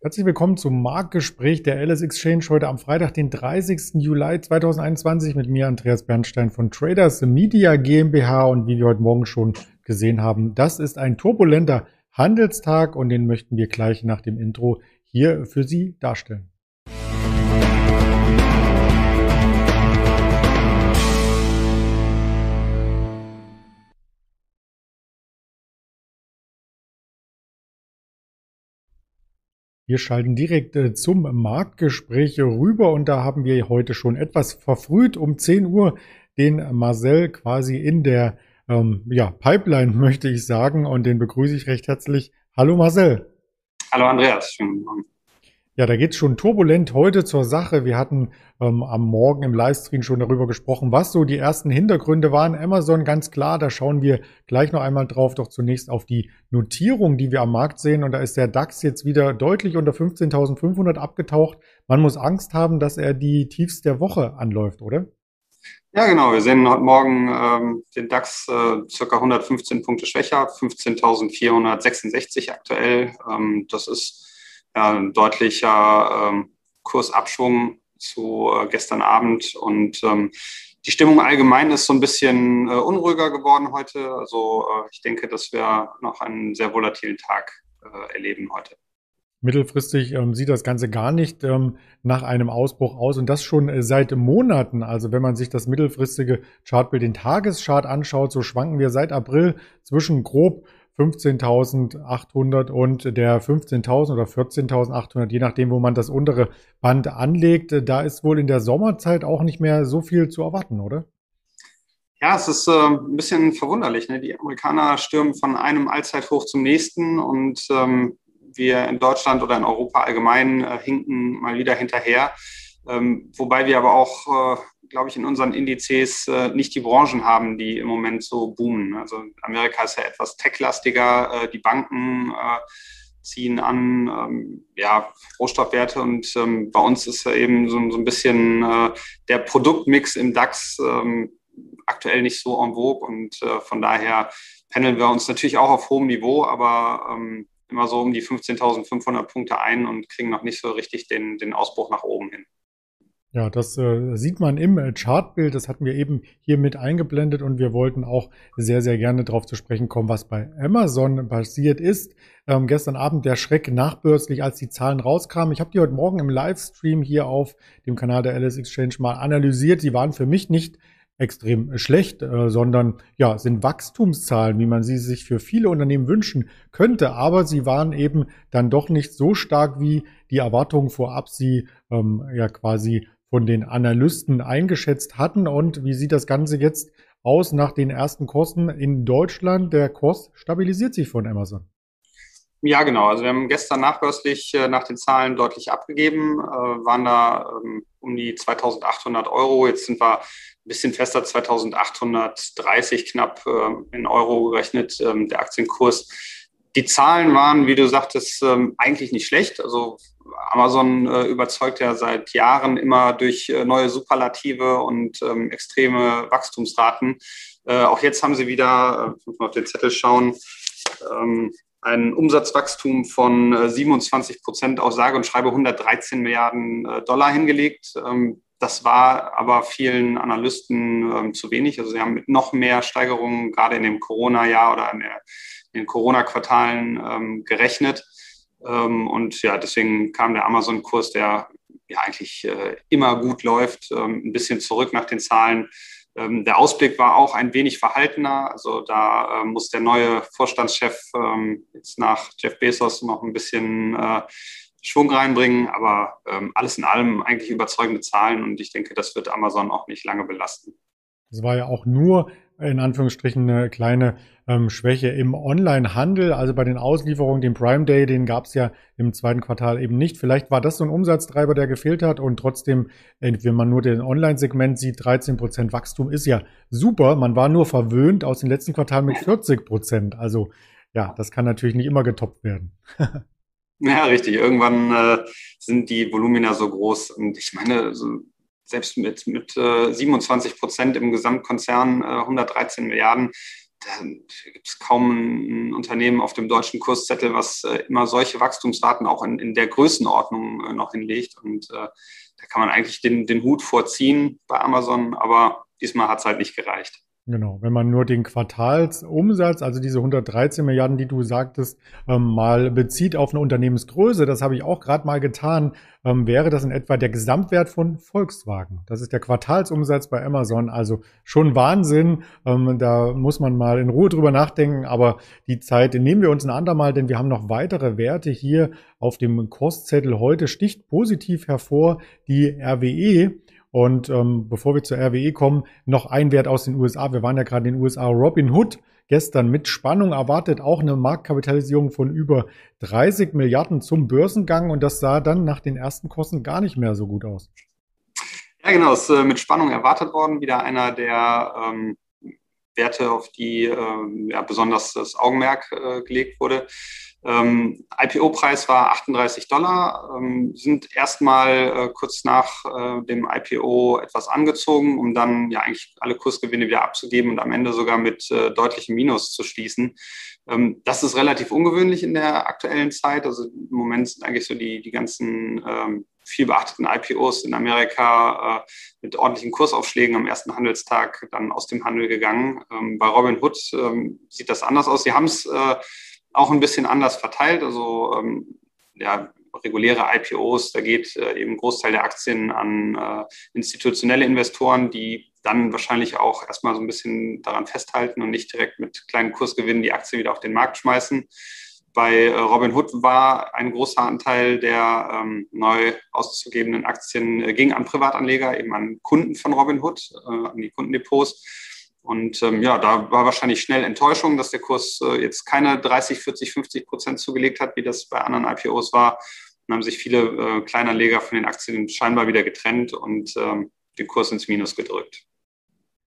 Herzlich willkommen zum Marktgespräch der LS Exchange heute am Freitag, den 30. Juli 2021 mit mir, Andreas Bernstein von Traders Media GmbH und wie wir heute Morgen schon gesehen haben, das ist ein turbulenter Handelstag und den möchten wir gleich nach dem Intro hier für Sie darstellen. Wir schalten direkt äh, zum Marktgespräch rüber und da haben wir heute schon etwas verfrüht um 10 Uhr den Marcel quasi in der ähm, ja, Pipeline, möchte ich sagen, und den begrüße ich recht herzlich. Hallo Marcel. Hallo Andreas, schönen Morgen. Ja, da geht's schon turbulent heute zur Sache. Wir hatten ähm, am Morgen im Livestream schon darüber gesprochen, was so die ersten Hintergründe waren. Amazon ganz klar, da schauen wir gleich noch einmal drauf, doch zunächst auf die Notierung, die wir am Markt sehen. Und da ist der DAX jetzt wieder deutlich unter 15.500 abgetaucht. Man muss Angst haben, dass er die Tiefs der Woche anläuft, oder? Ja, genau. Wir sehen heute Morgen ähm, den DAX äh, circa 115 Punkte schwächer, 15.466 aktuell. Ähm, das ist ein deutlicher ähm, Kursabschwung zu äh, gestern Abend und ähm, die Stimmung allgemein ist so ein bisschen äh, unruhiger geworden heute. Also äh, ich denke, dass wir noch einen sehr volatilen Tag erleben heute. Mittelfristig ähm, sieht das Ganze gar nicht ähm, nach einem Ausbruch aus und das schon äh, seit Monaten. Also wenn man sich das mittelfristige Chartbild, den Tageschart anschaut, so schwanken wir seit April zwischen grob 15.800 und der 15.000 oder 14.800, je nachdem, wo man das untere Band anlegt. Da ist wohl in der Sommerzeit auch nicht mehr so viel zu erwarten, oder? Ja, es ist äh, ein bisschen verwunderlich. Ne? Die Amerikaner stürmen von einem Allzeithoch zum nächsten und ähm, wir in Deutschland oder in Europa allgemein äh, hinken mal wieder hinterher. Ähm, wobei wir aber auch äh, glaube ich, in unseren Indizes äh, nicht die Branchen haben, die im Moment so boomen. Also Amerika ist ja etwas techlastiger, äh, die Banken äh, ziehen an, ähm, ja, Rohstoffwerte und ähm, bei uns ist ja eben so, so ein bisschen äh, der Produktmix im DAX ähm, aktuell nicht so en vogue und äh, von daher pendeln wir uns natürlich auch auf hohem Niveau, aber ähm, immer so um die 15.500 Punkte ein und kriegen noch nicht so richtig den, den Ausbruch nach oben hin. Ja, das äh, sieht man im äh, Chartbild. Das hatten wir eben hier mit eingeblendet und wir wollten auch sehr, sehr gerne darauf zu sprechen kommen, was bei Amazon passiert ist. Ähm, gestern Abend der Schreck nachbörslich, als die Zahlen rauskamen. Ich habe die heute Morgen im Livestream hier auf dem Kanal der LS Exchange mal analysiert. Sie waren für mich nicht extrem schlecht, äh, sondern ja, sind Wachstumszahlen, wie man sie sich für viele Unternehmen wünschen könnte. Aber sie waren eben dann doch nicht so stark, wie die Erwartungen vorab sie ähm, ja quasi von den Analysten eingeschätzt hatten. Und wie sieht das Ganze jetzt aus nach den ersten Kosten in Deutschland? Der Kurs stabilisiert sich von Amazon. Ja, genau. Also wir haben gestern nachbörslich äh, nach den Zahlen deutlich abgegeben, äh, waren da ähm, um die 2.800 Euro. Jetzt sind wir ein bisschen fester, 2.830 knapp äh, in Euro gerechnet, ähm, der Aktienkurs. Die Zahlen waren, wie du sagtest, ähm, eigentlich nicht schlecht. Also Amazon äh, überzeugt ja seit Jahren immer durch äh, neue Superlative und ähm, extreme Wachstumsraten. Äh, auch jetzt haben sie wieder, muss man auf den Zettel schauen, ähm, ein Umsatzwachstum von 27 äh, Prozent auf sage und schreibe 113 Milliarden Dollar hingelegt. Das war aber vielen Analysten zu wenig. Also sie haben mit noch mehr Steigerungen gerade in dem Corona-Jahr oder in, der, den Corona-Quartalen ähm, gerechnet. Ähm, und ja, deswegen kam der Amazon-Kurs, der ja eigentlich äh, immer gut läuft, ähm, ein bisschen zurück nach den Zahlen. Ähm, der Ausblick war auch ein wenig verhaltener. Also da äh, muss der neue Vorstandschef jetzt nach Jeff Bezos noch ein bisschen äh, Schwung reinbringen. Aber alles in allem eigentlich überzeugende Zahlen und ich denke, das wird Amazon auch nicht lange belasten. Das war ja auch nur in Anführungsstrichen eine kleine ähm, Schwäche im Online-Handel. Also bei den Auslieferungen, den Prime Day, den gab es ja im zweiten Quartal eben nicht. Vielleicht war das so ein Umsatztreiber, der gefehlt hat. Und trotzdem, äh, wenn man nur den Online-Segment sieht, 13 Prozent Wachstum ist ja super. Man war nur verwöhnt aus dem letzten Quartal mit 40 Prozent. Also ja, das kann natürlich nicht immer getoppt werden. ja, richtig. Irgendwann äh, sind die Volumina so groß. Und ich meine, so selbst mit, mit äh, 27 Prozent im Gesamtkonzern, äh, 113 Milliarden, da gibt es kaum ein Unternehmen auf dem deutschen Kurszettel, was äh, immer solche Wachstumsraten auch in, in der Größenordnung äh, noch hinlegt. Und äh, da kann man eigentlich den, den Hut vorziehen bei Amazon, aber diesmal hat es halt nicht gereicht. Genau, wenn man nur den Quartalsumsatz, also diese 113 Milliarden, die du sagtest, ähm, mal bezieht auf eine Unternehmensgröße, das habe ich auch gerade mal getan, ähm, wäre das in etwa der Gesamtwert von Volkswagen. Das ist der Quartalsumsatz bei Amazon, also schon Wahnsinn. Ähm, da muss man mal in Ruhe drüber nachdenken, aber die Zeit nehmen wir uns ein andermal, denn wir haben noch weitere Werte hier auf dem Kostzettel heute. Sticht positiv hervor die RWE. Und ähm, bevor wir zur RWE kommen, noch ein Wert aus den USA. Wir waren ja gerade in den USA. Robin Hood gestern mit Spannung erwartet auch eine Marktkapitalisierung von über 30 Milliarden zum Börsengang und das sah dann nach den ersten Kosten gar nicht mehr so gut aus. Ja, genau, ist äh, mit Spannung erwartet worden. Wieder einer der ähm, Werte, auf die äh, ja, besonders das Augenmerk äh, gelegt wurde. Ähm, IPO-Preis war 38 Dollar, ähm, sind erstmal äh, kurz nach äh, dem IPO etwas angezogen, um dann ja eigentlich alle Kursgewinne wieder abzugeben und am Ende sogar mit äh, deutlichem Minus zu schließen. Ähm, das ist relativ ungewöhnlich in der aktuellen Zeit. Also im Moment sind eigentlich so die, die ganzen ähm, viel beachteten IPOs in Amerika äh, mit ordentlichen Kursaufschlägen am ersten Handelstag dann aus dem Handel gegangen. Ähm, bei Robinhood ähm, sieht das anders aus. Sie haben es äh, auch ein bisschen anders verteilt. Also ähm, ja, reguläre IPOs, da geht äh, eben ein Großteil der Aktien an äh, institutionelle Investoren, die dann wahrscheinlich auch erstmal so ein bisschen daran festhalten und nicht direkt mit kleinen Kursgewinnen die Aktie wieder auf den Markt schmeißen. Bei äh, Robinhood war ein großer Anteil der ähm, neu auszugebenden Aktien äh, ging an Privatanleger, eben an Kunden von Robinhood, äh, an die Kundendepots. Und ähm, ja, da war wahrscheinlich schnell Enttäuschung, dass der Kurs äh, jetzt keine 30, 40, 50 Prozent zugelegt hat, wie das bei anderen IPOs war. Dann haben sich viele äh, Kleinanleger von den Aktien scheinbar wieder getrennt und ähm, den Kurs ins Minus gedrückt.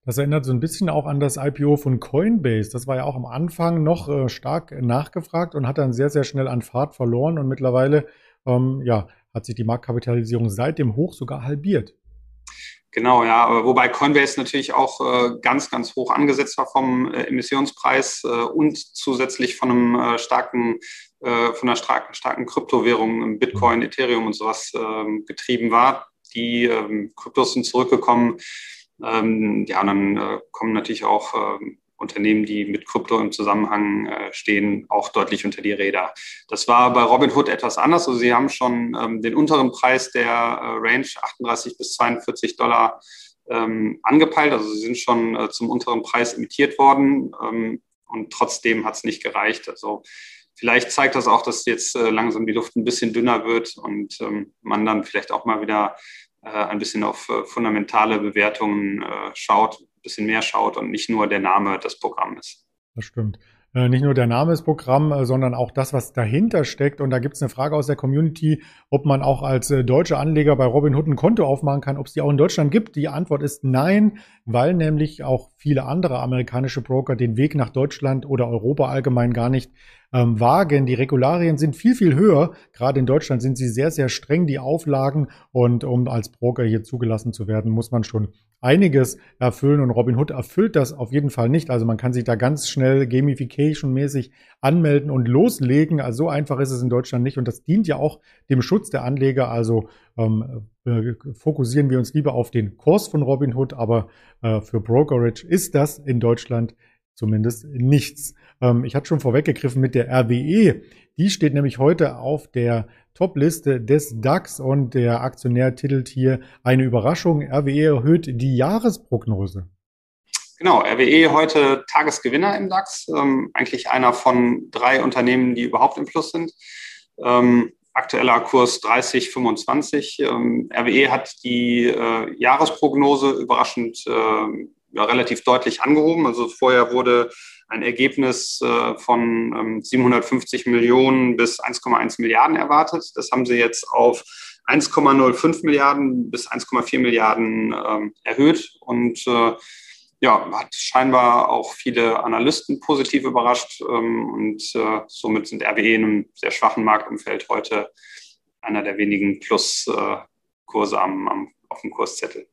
Das erinnert so ein bisschen auch an das IPO von Coinbase. Das war ja auch am Anfang noch äh, stark nachgefragt und hat dann sehr, sehr schnell an Fahrt verloren. Und mittlerweile ähm, ja, hat sich die Marktkapitalisierung seit dem Hoch sogar halbiert. Genau, ja, wobei Coinbase natürlich auch äh, ganz, ganz hoch angesetzt war vom äh, Emissionspreis äh, und zusätzlich von einem äh, starken, äh, von einer starken, starken Kryptowährung, Bitcoin, mhm. Ethereum und sowas ähm, getrieben war. Die ähm, Kryptos sind zurückgekommen. Ähm, ja, und dann äh, kommen natürlich auch ähm, Unternehmen, die mit Krypto im Zusammenhang äh, stehen, auch deutlich unter die Räder. Das war bei Robinhood etwas anders. Also sie haben schon ähm, den unteren Preis der äh, Range 38 bis 42 Dollar ähm, angepeilt. Also sie sind schon äh, zum unteren Preis imitiert worden ähm, und trotzdem hat es nicht gereicht. Also vielleicht zeigt das auch, dass jetzt äh, langsam die Luft ein bisschen dünner wird und ähm, man dann vielleicht auch mal wieder äh, ein bisschen auf äh, fundamentale Bewertungen schaut bisschen mehr schaut und nicht nur der Name des Programms. Das stimmt. Äh, nicht nur der Name des Programms, äh, sondern auch das, was dahinter steckt. Und da gibt es eine Frage aus der Community, ob man auch als äh, deutscher Anleger bei Robinhood ein Konto aufmachen kann, ob es die auch in Deutschland gibt. Die Antwort ist nein, weil nämlich auch viele andere amerikanische Broker den Weg nach Deutschland oder Europa allgemein gar nicht ähm, wagen. Die Regularien sind viel, viel höher. Gerade in Deutschland sind sie sehr, sehr streng, die Auflagen. Und um als Broker hier zugelassen zu werden, muss man schon einiges erfüllen und Robinhood erfüllt das auf jeden Fall nicht. Also man kann sich da ganz schnell gamification-mäßig anmelden und loslegen. Also so einfach ist es in Deutschland nicht und das dient ja auch dem Schutz der Anleger. Also ähm, äh, fokussieren wir uns lieber auf den Kurs von Robinhood, aber äh, für Brokerage ist das in Deutschland zumindest nichts. Ähm, ich hatte schon vorweggegriffen mit der RWE. Die steht nämlich heute auf der Top-Liste des DAX und der Aktionär titelt hier eine Überraschung. RWE erhöht die Jahresprognose. Genau, RWE heute Tagesgewinner im DAX, ähm, eigentlich einer von drei Unternehmen, die überhaupt im Plus sind. Ähm, aktueller Kurs 30,25. Ähm, RWE hat die äh, Jahresprognose überraschend äh, ja, relativ deutlich angehoben. Also vorher wurde ein Ergebnis äh, von ähm, 750 Millionen bis 1,1 Milliarden erwartet. Das haben sie jetzt auf 1,05 Milliarden bis 1,4 Milliarden ähm, erhöht und äh, ja, hat scheinbar auch viele Analysten positiv überrascht ähm, und äh, somit sind RWE in einem sehr schwachen Marktumfeld heute einer der wenigen Pluskurse am, am, auf dem Kurszettel.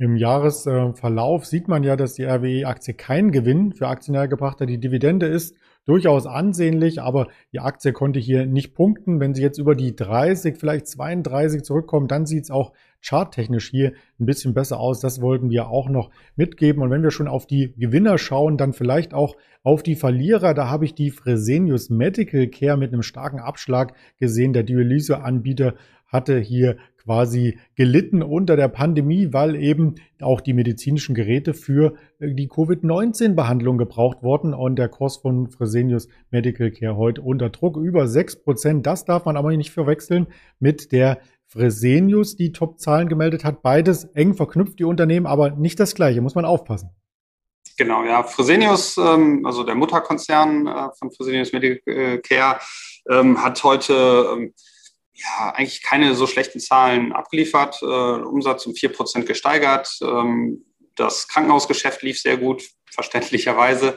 Im Jahresverlauf sieht man ja, dass die RWE-Aktie kein Gewinn für Aktionär gebracht hat. Die Dividende ist durchaus ansehnlich, aber die Aktie konnte hier nicht punkten. Wenn sie jetzt über die 30, vielleicht 32 zurückkommt, dann sieht es auch charttechnisch hier ein bisschen besser aus. Das wollten wir auch noch mitgeben. Und wenn wir schon auf die Gewinner schauen, dann vielleicht auch auf die Verlierer. Da habe ich die Fresenius Medical Care mit einem starken Abschlag gesehen. Der Dialyseanbieter hatte hier quasi gelitten unter der Pandemie, weil eben auch die medizinischen Geräte für äh, die Covid-19-Behandlung gebraucht wurden und der Kurs von Fresenius Medical Care heute unter Druck über 6 Prozent. Das darf man aber nicht verwechseln mit der Fresenius, die Top-Zahlen gemeldet hat. Beides eng verknüpft, die Unternehmen, aber nicht das gleiche, muss man aufpassen. Genau, ja. Fresenius, ähm, also der Mutterkonzern äh, von Fresenius Medical Care, ähm, hat heute ähm, ja, eigentlich keine so schlechten Zahlen abgeliefert. Äh, Umsatz um 4% gesteigert. Das Krankenhausgeschäft lief sehr gut, verständlicherweise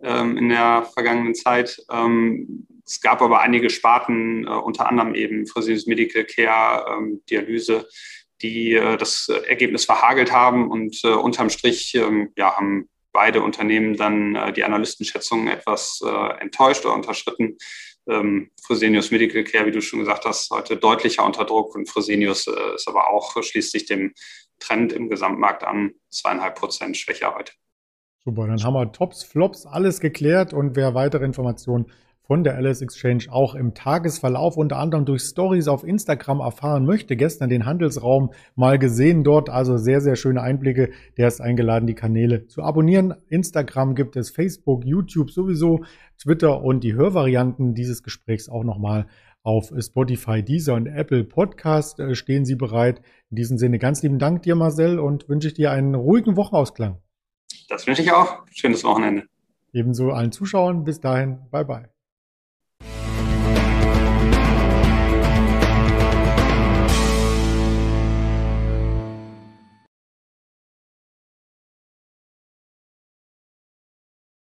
in der vergangenen Zeit. Es gab aber einige Sparten, äh, unter anderem eben Fresenius Medical Care, ähm, Dialyse, die äh, das Ergebnis verhagelt haben und äh, unterm Strich ähm, ja, haben beide Unternehmen dann äh, die Analystenschätzungen etwas äh, enttäuscht oder unterschritten ähm, Fresenius Medical Care, wie du schon gesagt hast, heute deutlicher unter Druck und Fresenius äh, ist aber auch, schließt sich dem Trend im Gesamtmarkt an, zweieinhalb Prozent schwächer heute. Super, dann haben wir Tops, Flops, alles geklärt und wer weitere Informationen von der LS Exchange auch im Tagesverlauf unter anderem durch Stories auf Instagram erfahren möchte. Gestern den Handelsraum mal gesehen dort, also sehr, sehr schöne Einblicke. Der ist eingeladen, die Kanäle zu abonnieren. Instagram gibt es, Facebook, YouTube sowieso, Twitter und die Hörvarianten dieses Gesprächs auch nochmal auf Spotify, Deezer und Apple Podcast äh, stehen Sie bereit. In diesem Sinne ganz lieben Dank dir, Marcel, und wünsche ich dir einen ruhigen Wochenausklang. Das wünsche ich auch. Schönes Wochenende. Ebenso allen Zuschauern. Bis dahin. Bye bye.